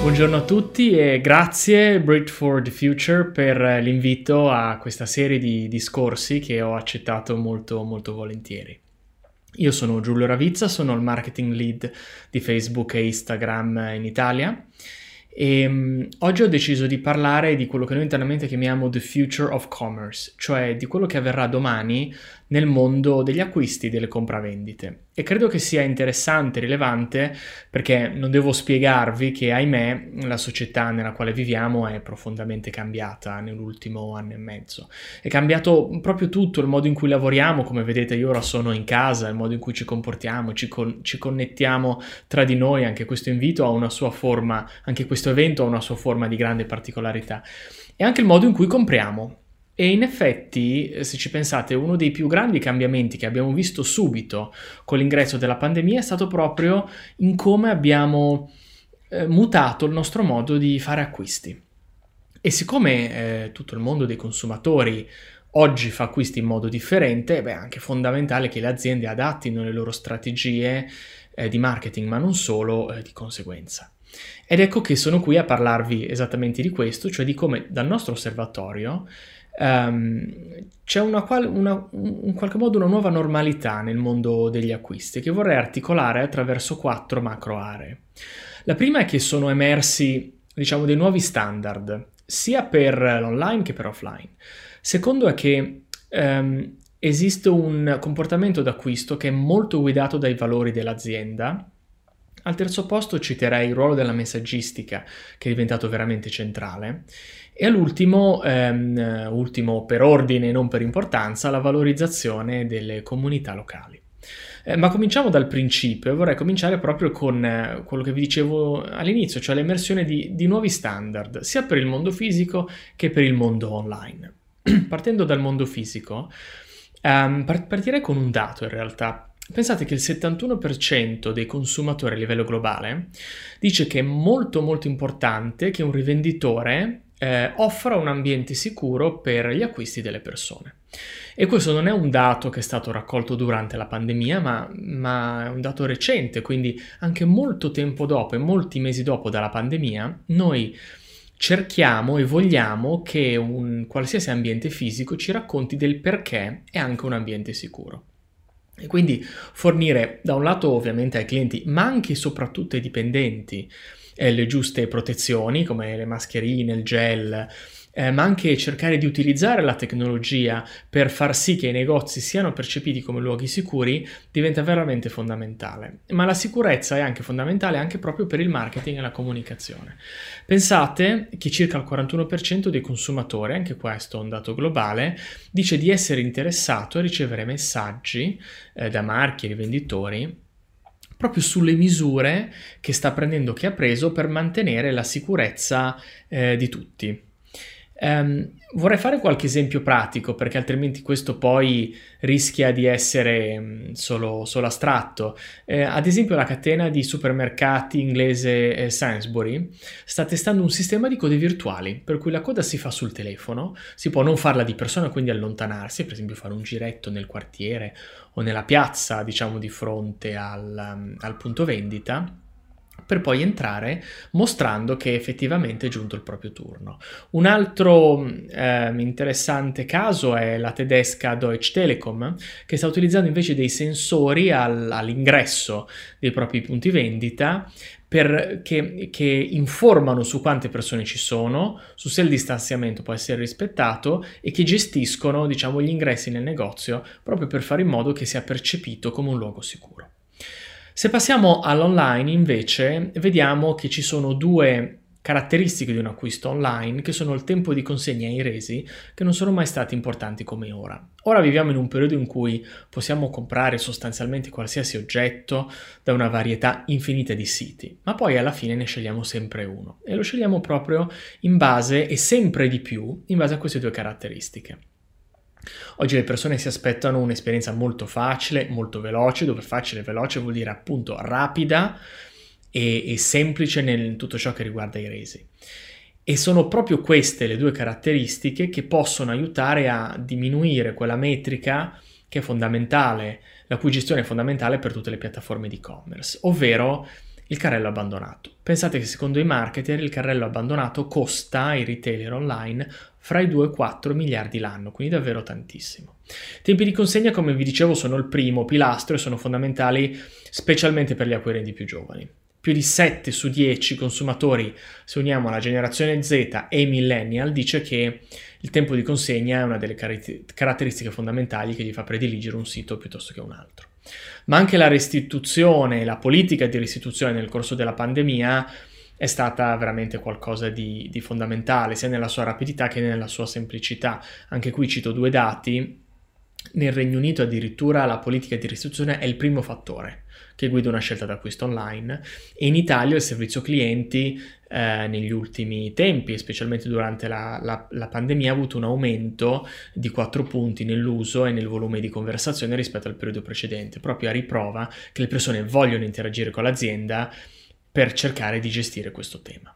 Buongiorno a tutti e grazie Bridge for the Future per l'invito a questa serie di discorsi che ho accettato molto molto volentieri. Io sono Giulio Ravizza, sono il marketing lead di Facebook e Instagram in Italia e um, oggi ho deciso di parlare di quello che noi internamente chiamiamo the future of commerce, cioè di quello che avverrà domani nel mondo degli acquisti, delle compravendite. E credo che sia interessante, rilevante, perché non devo spiegarvi che, ahimè, la società nella quale viviamo è profondamente cambiata nell'ultimo anno e mezzo. È cambiato proprio tutto, il modo in cui lavoriamo, come vedete io ora sono in casa, il modo in cui ci comportiamo, ci, con- ci connettiamo tra di noi, anche questo invito ha una sua forma, anche questo evento ha una sua forma di grande particolarità. E anche il modo in cui compriamo, e in effetti, eh, se ci pensate, uno dei più grandi cambiamenti che abbiamo visto subito con l'ingresso della pandemia è stato proprio in come abbiamo eh, mutato il nostro modo di fare acquisti. E siccome eh, tutto il mondo dei consumatori oggi fa acquisti in modo differente, beh, è anche fondamentale che le aziende adattino le loro strategie eh, di marketing, ma non solo eh, di conseguenza. Ed ecco che sono qui a parlarvi esattamente di questo, cioè di come dal nostro osservatorio um, c'è una, una, in qualche modo una nuova normalità nel mondo degli acquisti che vorrei articolare attraverso quattro macro aree. La prima è che sono emersi, diciamo, dei nuovi standard, sia per l'online che per offline. Secondo è che um, esiste un comportamento d'acquisto che è molto guidato dai valori dell'azienda. Al terzo posto citerei il ruolo della messaggistica, che è diventato veramente centrale. E all'ultimo, ehm, ultimo per ordine e non per importanza, la valorizzazione delle comunità locali. Eh, ma cominciamo dal principio e vorrei cominciare proprio con eh, quello che vi dicevo all'inizio, cioè l'emersione di, di nuovi standard, sia per il mondo fisico che per il mondo online. Partendo dal mondo fisico, ehm, partirei con un dato in realtà. Pensate che il 71% dei consumatori a livello globale dice che è molto molto importante che un rivenditore eh, offra un ambiente sicuro per gli acquisti delle persone. E questo non è un dato che è stato raccolto durante la pandemia, ma, ma, è un dato recente, quindi anche molto tempo dopo e molti mesi dopo dalla pandemia, noi cerchiamo e vogliamo che un qualsiasi ambiente fisico ci racconti del perché è anche un ambiente sicuro. E quindi fornire da un lato ovviamente ai clienti, ma anche e soprattutto ai dipendenti, eh, le giuste protezioni come le mascherine, il gel, eh, ma anche cercare di utilizzare la tecnologia per far sì che i negozi siano percepiti come luoghi sicuri diventa veramente fondamentale. Ma la sicurezza è anche fondamentale anche proprio per il marketing e la comunicazione. Pensate che circa il 41% dei consumatori, anche questo è un dato globale, dice di essere interessato a ricevere messaggi eh, da marchi e rivenditori proprio sulle misure che sta prendendo, che ha preso per mantenere la sicurezza eh, di tutti. Um, vorrei fare qualche esempio pratico perché altrimenti questo poi rischia di essere um, solo, solo, astratto. Eh, ad esempio la catena di supermercati inglese eh, Sainsbury sta testando un sistema di code virtuali per cui la coda si fa sul telefono, si può non farla di persona quindi allontanarsi, per esempio fare un giretto nel quartiere o nella piazza diciamo di fronte al, um, al punto vendita per poi entrare mostrando che effettivamente è giunto il proprio turno. Un altro eh, interessante caso è la tedesca Deutsche Telekom che sta utilizzando invece dei sensori al, all'ingresso dei propri punti vendita per, che, che, informano su quante persone ci sono, su se il distanziamento può essere rispettato e che gestiscono diciamo, gli ingressi nel negozio proprio per fare in modo che sia percepito come un luogo sicuro. Se passiamo all'online invece vediamo che ci sono due caratteristiche di un acquisto online che sono il tempo di consegna e i resi che non sono mai stati importanti come ora. Ora viviamo in un periodo in cui possiamo comprare sostanzialmente qualsiasi oggetto da una varietà infinita di siti, ma poi alla fine ne scegliamo sempre uno e lo scegliamo proprio in base e sempre di più in base a queste due caratteristiche. Oggi le persone si aspettano un'esperienza molto facile, molto veloce, dove facile e veloce vuol dire appunto rapida e, e semplice nel tutto ciò che riguarda i resi. E sono proprio queste le due caratteristiche che possono aiutare a diminuire quella metrica che è fondamentale, la cui gestione è fondamentale per tutte le piattaforme di e-commerce, ovvero il carrello abbandonato. Pensate che secondo i marketer il carrello abbandonato costa ai retailer online fra i 2 e 4 miliardi l'anno, quindi davvero tantissimo. Tempi di consegna, come vi dicevo, sono il primo pilastro e sono fondamentali specialmente per gli acquirenti più giovani. Più di 7 su 10 consumatori, se uniamo la generazione Z e i millennial, dice che il tempo di consegna è una delle caratteristiche fondamentali che gli fa prediligere un sito piuttosto che un altro ma anche la restituzione, la politica di restituzione nel corso della pandemia è stata veramente qualcosa di, di, fondamentale, sia nella sua rapidità che nella sua semplicità. Anche qui cito due dati. Nel Regno Unito addirittura la politica di restituzione è il primo fattore che guida una scelta d'acquisto online e in Italia il servizio clienti eh, negli ultimi tempi, specialmente durante la, la, la, pandemia, ha avuto un aumento di 4 punti nell'uso e nel volume di conversazione rispetto al periodo precedente, proprio a riprova che le persone vogliono interagire con l'azienda per cercare di gestire questo tema.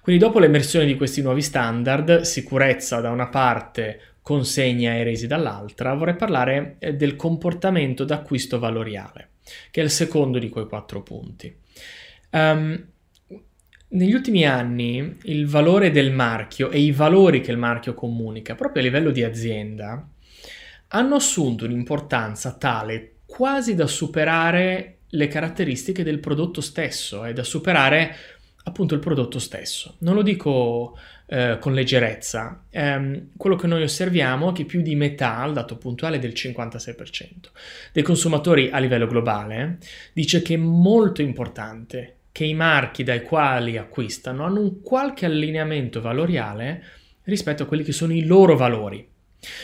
Quindi dopo l'emersione di questi nuovi standard, sicurezza da una parte, consegna e resi dall'altra, vorrei parlare eh, del comportamento d'acquisto valoriale che è il secondo di quei quattro punti. Um, negli ultimi anni il valore del marchio e i valori che il marchio comunica, proprio a livello di azienda, hanno assunto un'importanza tale quasi da superare le caratteristiche del prodotto stesso e da superare appunto il prodotto stesso. Non lo dico eh, con leggerezza. Eh, quello che noi osserviamo è che più di metà, il dato puntuale del 56%, dei consumatori a livello globale dice che è molto importante che i marchi dai quali acquistano hanno un qualche allineamento valoriale rispetto a quelli che sono i loro valori.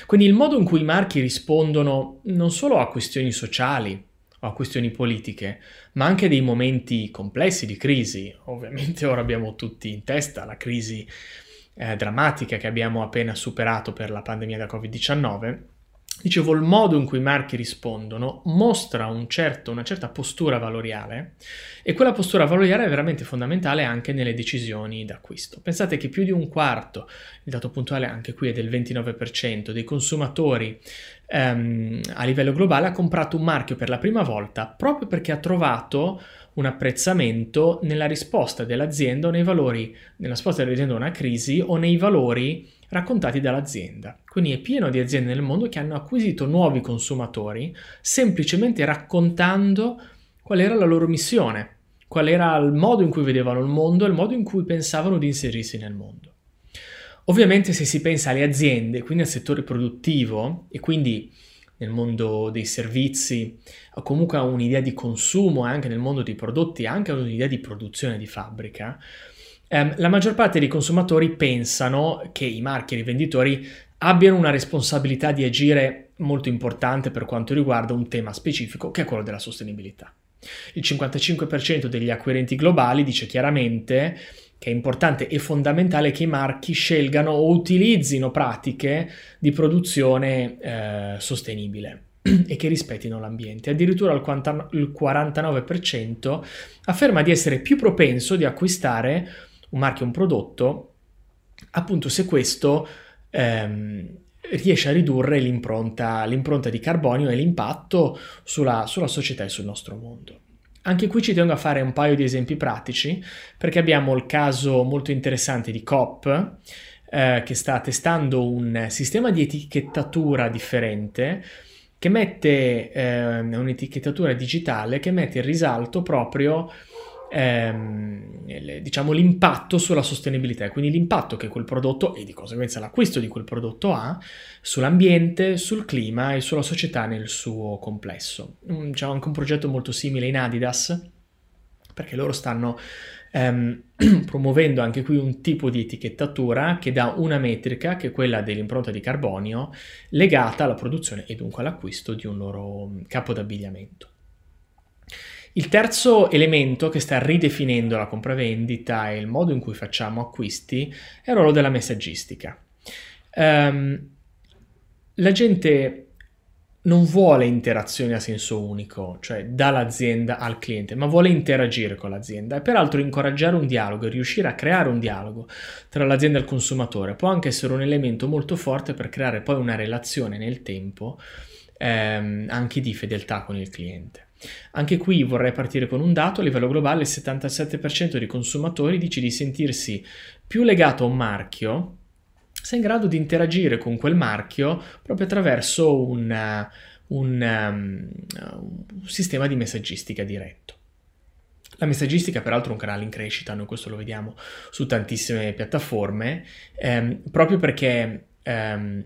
Quindi il modo in cui i marchi rispondono non solo a questioni sociali, a questioni politiche, ma anche dei momenti complessi di crisi. Ovviamente ora abbiamo tutti in testa la crisi eh, drammatica che abbiamo appena superato per la pandemia da Covid-19. Dicevo, il modo in cui i marchi rispondono mostra un certo, una certa postura valoriale e quella postura valoriale è veramente fondamentale anche nelle decisioni d'acquisto. Pensate che più di un quarto, il dato puntuale anche qui è del 29%, dei consumatori ehm, a livello globale ha comprato un marchio per la prima volta proprio perché ha trovato un apprezzamento nella risposta dell'azienda o nei valori, nella risposta dell'azienda a una crisi o nei valori raccontati dall'azienda. Quindi è pieno di aziende nel mondo che hanno acquisito nuovi consumatori semplicemente raccontando qual era la loro missione, qual era il modo in cui vedevano il mondo e il modo in cui pensavano di inserirsi nel mondo. Ovviamente se si pensa alle aziende, quindi al settore produttivo e quindi nel mondo dei servizi o comunque a un'idea di consumo e anche nel mondo dei prodotti, anche a un'idea di produzione di fabbrica, ehm, la maggior parte dei consumatori pensano che i marchi e i rivenditori abbiano una responsabilità di agire molto importante per quanto riguarda un tema specifico che è quello della sostenibilità. Il 55% degli acquirenti globali dice chiaramente che è importante e fondamentale che i marchi scelgano o utilizzino pratiche di produzione eh, sostenibile e che rispettino l'ambiente. Addirittura il 49% afferma di essere più propenso di acquistare un marchio un prodotto appunto se questo ehm, riesce a ridurre l'impronta, l'impronta, di carbonio e l'impatto sulla, sulla società e sul nostro mondo. Anche qui ci tengo a fare un paio di esempi pratici perché abbiamo il caso molto interessante di COP eh, che sta testando un sistema di etichettatura differente che mette eh, un'etichettatura digitale che mette in risalto proprio ehm, diciamo l'impatto sulla sostenibilità, quindi l'impatto che quel prodotto e di conseguenza l'acquisto di quel prodotto ha sull'ambiente, sul clima e sulla società nel suo complesso. Mm, c'è anche un progetto molto simile in Adidas perché loro stanno ehm, promuovendo anche qui un tipo di etichettatura che dà una metrica che è quella dell'impronta di carbonio legata alla produzione e dunque all'acquisto di un loro capo d'abbigliamento. Il terzo elemento che sta ridefinendo la compravendita e il modo in cui facciamo acquisti è il ruolo della messaggistica. Um, la gente non vuole interazioni a senso unico, cioè dall'azienda al cliente, ma vuole interagire con l'azienda e peraltro incoraggiare un dialogo e riuscire a creare un dialogo tra l'azienda e il consumatore può anche essere un elemento molto forte per creare poi una relazione nel tempo ehm, anche di fedeltà con il cliente. Anche qui vorrei partire con un dato, a livello globale il 77% dei consumatori dice di sentirsi più legato a un marchio se in grado di interagire con quel marchio proprio attraverso un, un, um, un sistema di messaggistica diretto. La messaggistica peraltro è un canale in crescita, noi questo lo vediamo su tantissime piattaforme, ehm, proprio perché ehm,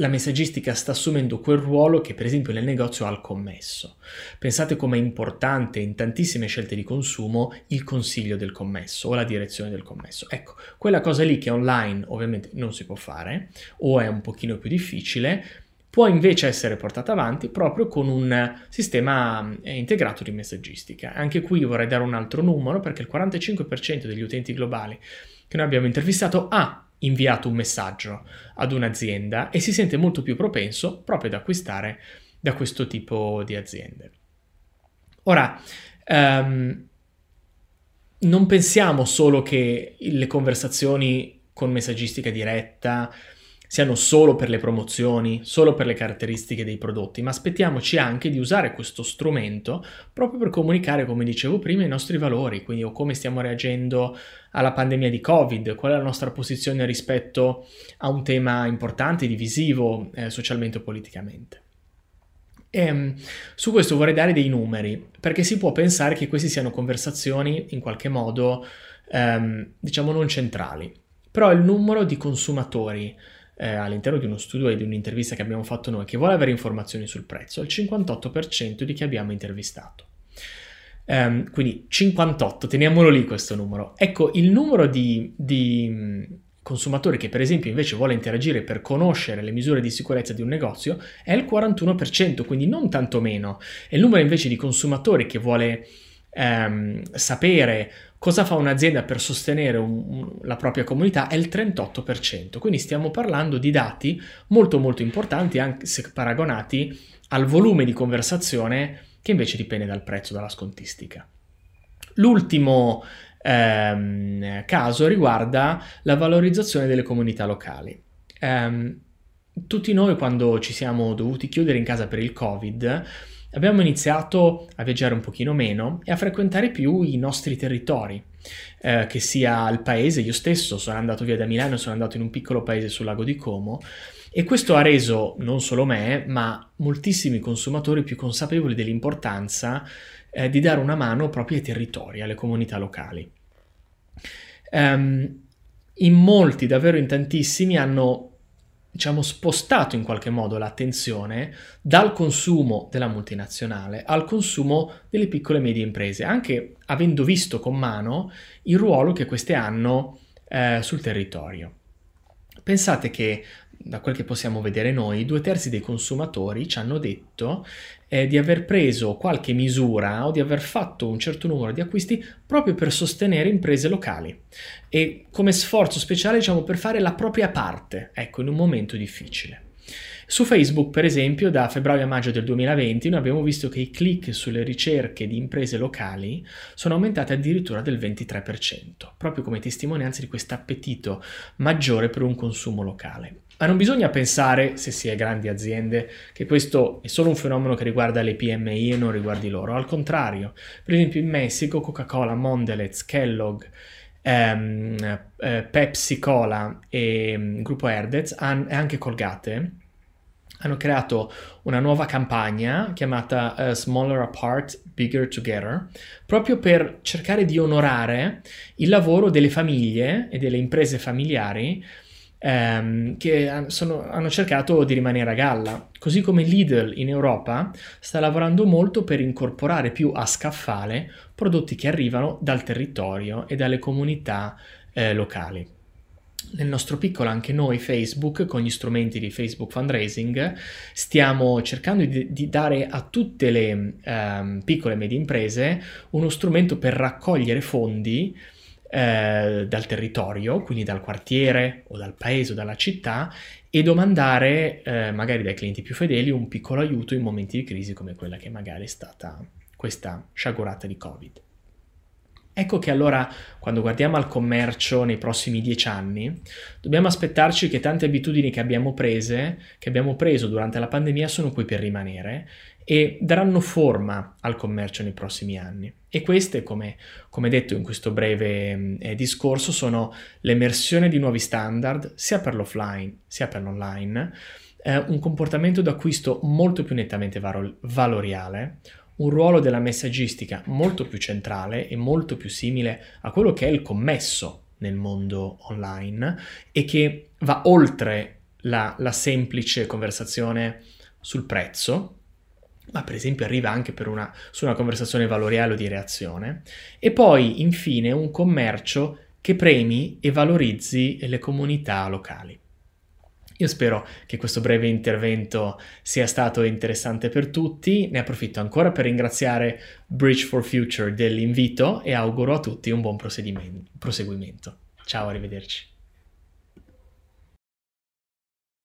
la messaggistica sta assumendo quel ruolo che per esempio nel negozio ha il commesso. Pensate com'è importante in tantissime scelte di consumo il consiglio del commesso o la direzione del commesso. Ecco, quella cosa lì che online ovviamente non si può fare o è un pochino più difficile, può invece essere portata avanti proprio con un sistema eh, integrato di messaggistica. Anche qui vorrei dare un altro numero perché il 45% degli utenti globali che noi abbiamo intervistato ha inviato un messaggio ad un'azienda e si sente molto più propenso proprio ad acquistare da questo tipo di aziende. Ora, um, non pensiamo solo che le conversazioni con messaggistica diretta siano solo per le promozioni, solo per le caratteristiche dei prodotti, ma aspettiamoci anche di usare questo strumento proprio per comunicare, come dicevo prima, i nostri valori, quindi o come stiamo reagendo alla pandemia di Covid, qual è la nostra posizione rispetto a un tema importante, divisivo eh, socialmente o politicamente. E, ehm, su questo vorrei dare dei numeri, perché si può pensare che queste siano conversazioni in qualche modo, ehm, diciamo, non centrali. Però il numero di consumatori eh, all'interno di uno studio e di un'intervista che abbiamo fatto noi che vuole avere informazioni sul prezzo, il 58% di chi abbiamo intervistato. Um, quindi 58, teniamolo lì questo numero. Ecco, il numero di, di consumatori che per esempio invece vuole interagire per conoscere le misure di sicurezza di un negozio è il 41%, quindi non tanto meno. E il numero invece di consumatori che vuole ehm, sapere cosa fa un'azienda per sostenere un, la propria comunità è il 38%. Quindi stiamo parlando di dati molto molto importanti anche se paragonati al volume di conversazione che invece dipende dal prezzo, dalla scontistica. L'ultimo ehm, caso riguarda la valorizzazione delle comunità locali. Um, tutti noi quando ci siamo dovuti chiudere in casa per il Covid abbiamo iniziato a viaggiare un pochino meno e a frequentare più i nostri territori, eh, che sia il paese, io stesso sono andato via da Milano, sono andato in un piccolo paese sul lago di Como e questo ha reso non solo me, ma moltissimi consumatori più consapevoli dell'importanza eh, di dare una mano proprio ai territori, alle comunità locali. Um, in molti, davvero in tantissimi, hanno diciamo, spostato in qualche modo l'attenzione dal consumo della multinazionale al consumo delle piccole e medie imprese, anche avendo visto con mano il ruolo che queste hanno eh, sul territorio. Pensate che da quel che possiamo vedere noi, due terzi dei consumatori ci hanno detto eh, di aver preso qualche misura o di aver fatto un certo numero di acquisti proprio per sostenere imprese locali e come sforzo speciale diciamo per fare la propria parte, ecco, in un momento difficile. Su Facebook, per esempio, da febbraio a maggio del 2020 noi abbiamo visto che i click sulle ricerche di imprese locali sono aumentati addirittura del 23%, proprio come testimonianza di questo appetito maggiore per un consumo locale. Ma non bisogna pensare, se si è grandi aziende, che questo è solo un fenomeno che riguarda le PMI e non riguardi loro. Al contrario, per esempio in Messico Coca-Cola, Mondelez, Kellogg, ehm, eh, Pepsi Cola e um, Gruppo Herdez e anche Colgate hanno creato una nuova campagna chiamata uh, Smaller Apart, Bigger Together, proprio per cercare di onorare il lavoro delle famiglie e delle imprese familiari ehm, che sono, hanno cercato di rimanere a galla. Così come Lidl in Europa sta lavorando molto per incorporare più a scaffale prodotti che arrivano dal territorio e dalle comunità eh, locali. Nel nostro piccolo anche noi Facebook con gli strumenti di Facebook Fundraising stiamo cercando di, di dare a tutte le um, piccole e medie imprese uno strumento per raccogliere fondi eh, dal territorio, quindi dal quartiere o dal paese o dalla città, e domandare eh, magari dai clienti più fedeli un piccolo aiuto in momenti di crisi come quella che magari è stata questa sciagurata di Covid. Ecco che allora, quando guardiamo al commercio nei prossimi dieci anni, dobbiamo aspettarci che tante abitudini che abbiamo prese, che abbiamo preso durante la pandemia, sono qui per rimanere e daranno forma al commercio nei prossimi anni. E queste, come, come detto in questo breve eh, discorso, sono l'emersione di nuovi standard sia per l'offline sia per l'online, eh, un comportamento d'acquisto molto più nettamente varo- valoriale, un ruolo della messaggistica molto più centrale e molto più simile a quello che è il commesso nel mondo online e che va oltre la, la semplice conversazione sul prezzo, ma per esempio arriva anche una, su una conversazione valoriale o di reazione, e poi infine un commercio che premi e valorizzi le comunità locali. Io spero che questo breve intervento sia stato interessante per tutti, ne approfitto ancora per ringraziare Bridge for Future dell'invito e auguro a tutti un buon proseguimento. Ciao, arrivederci.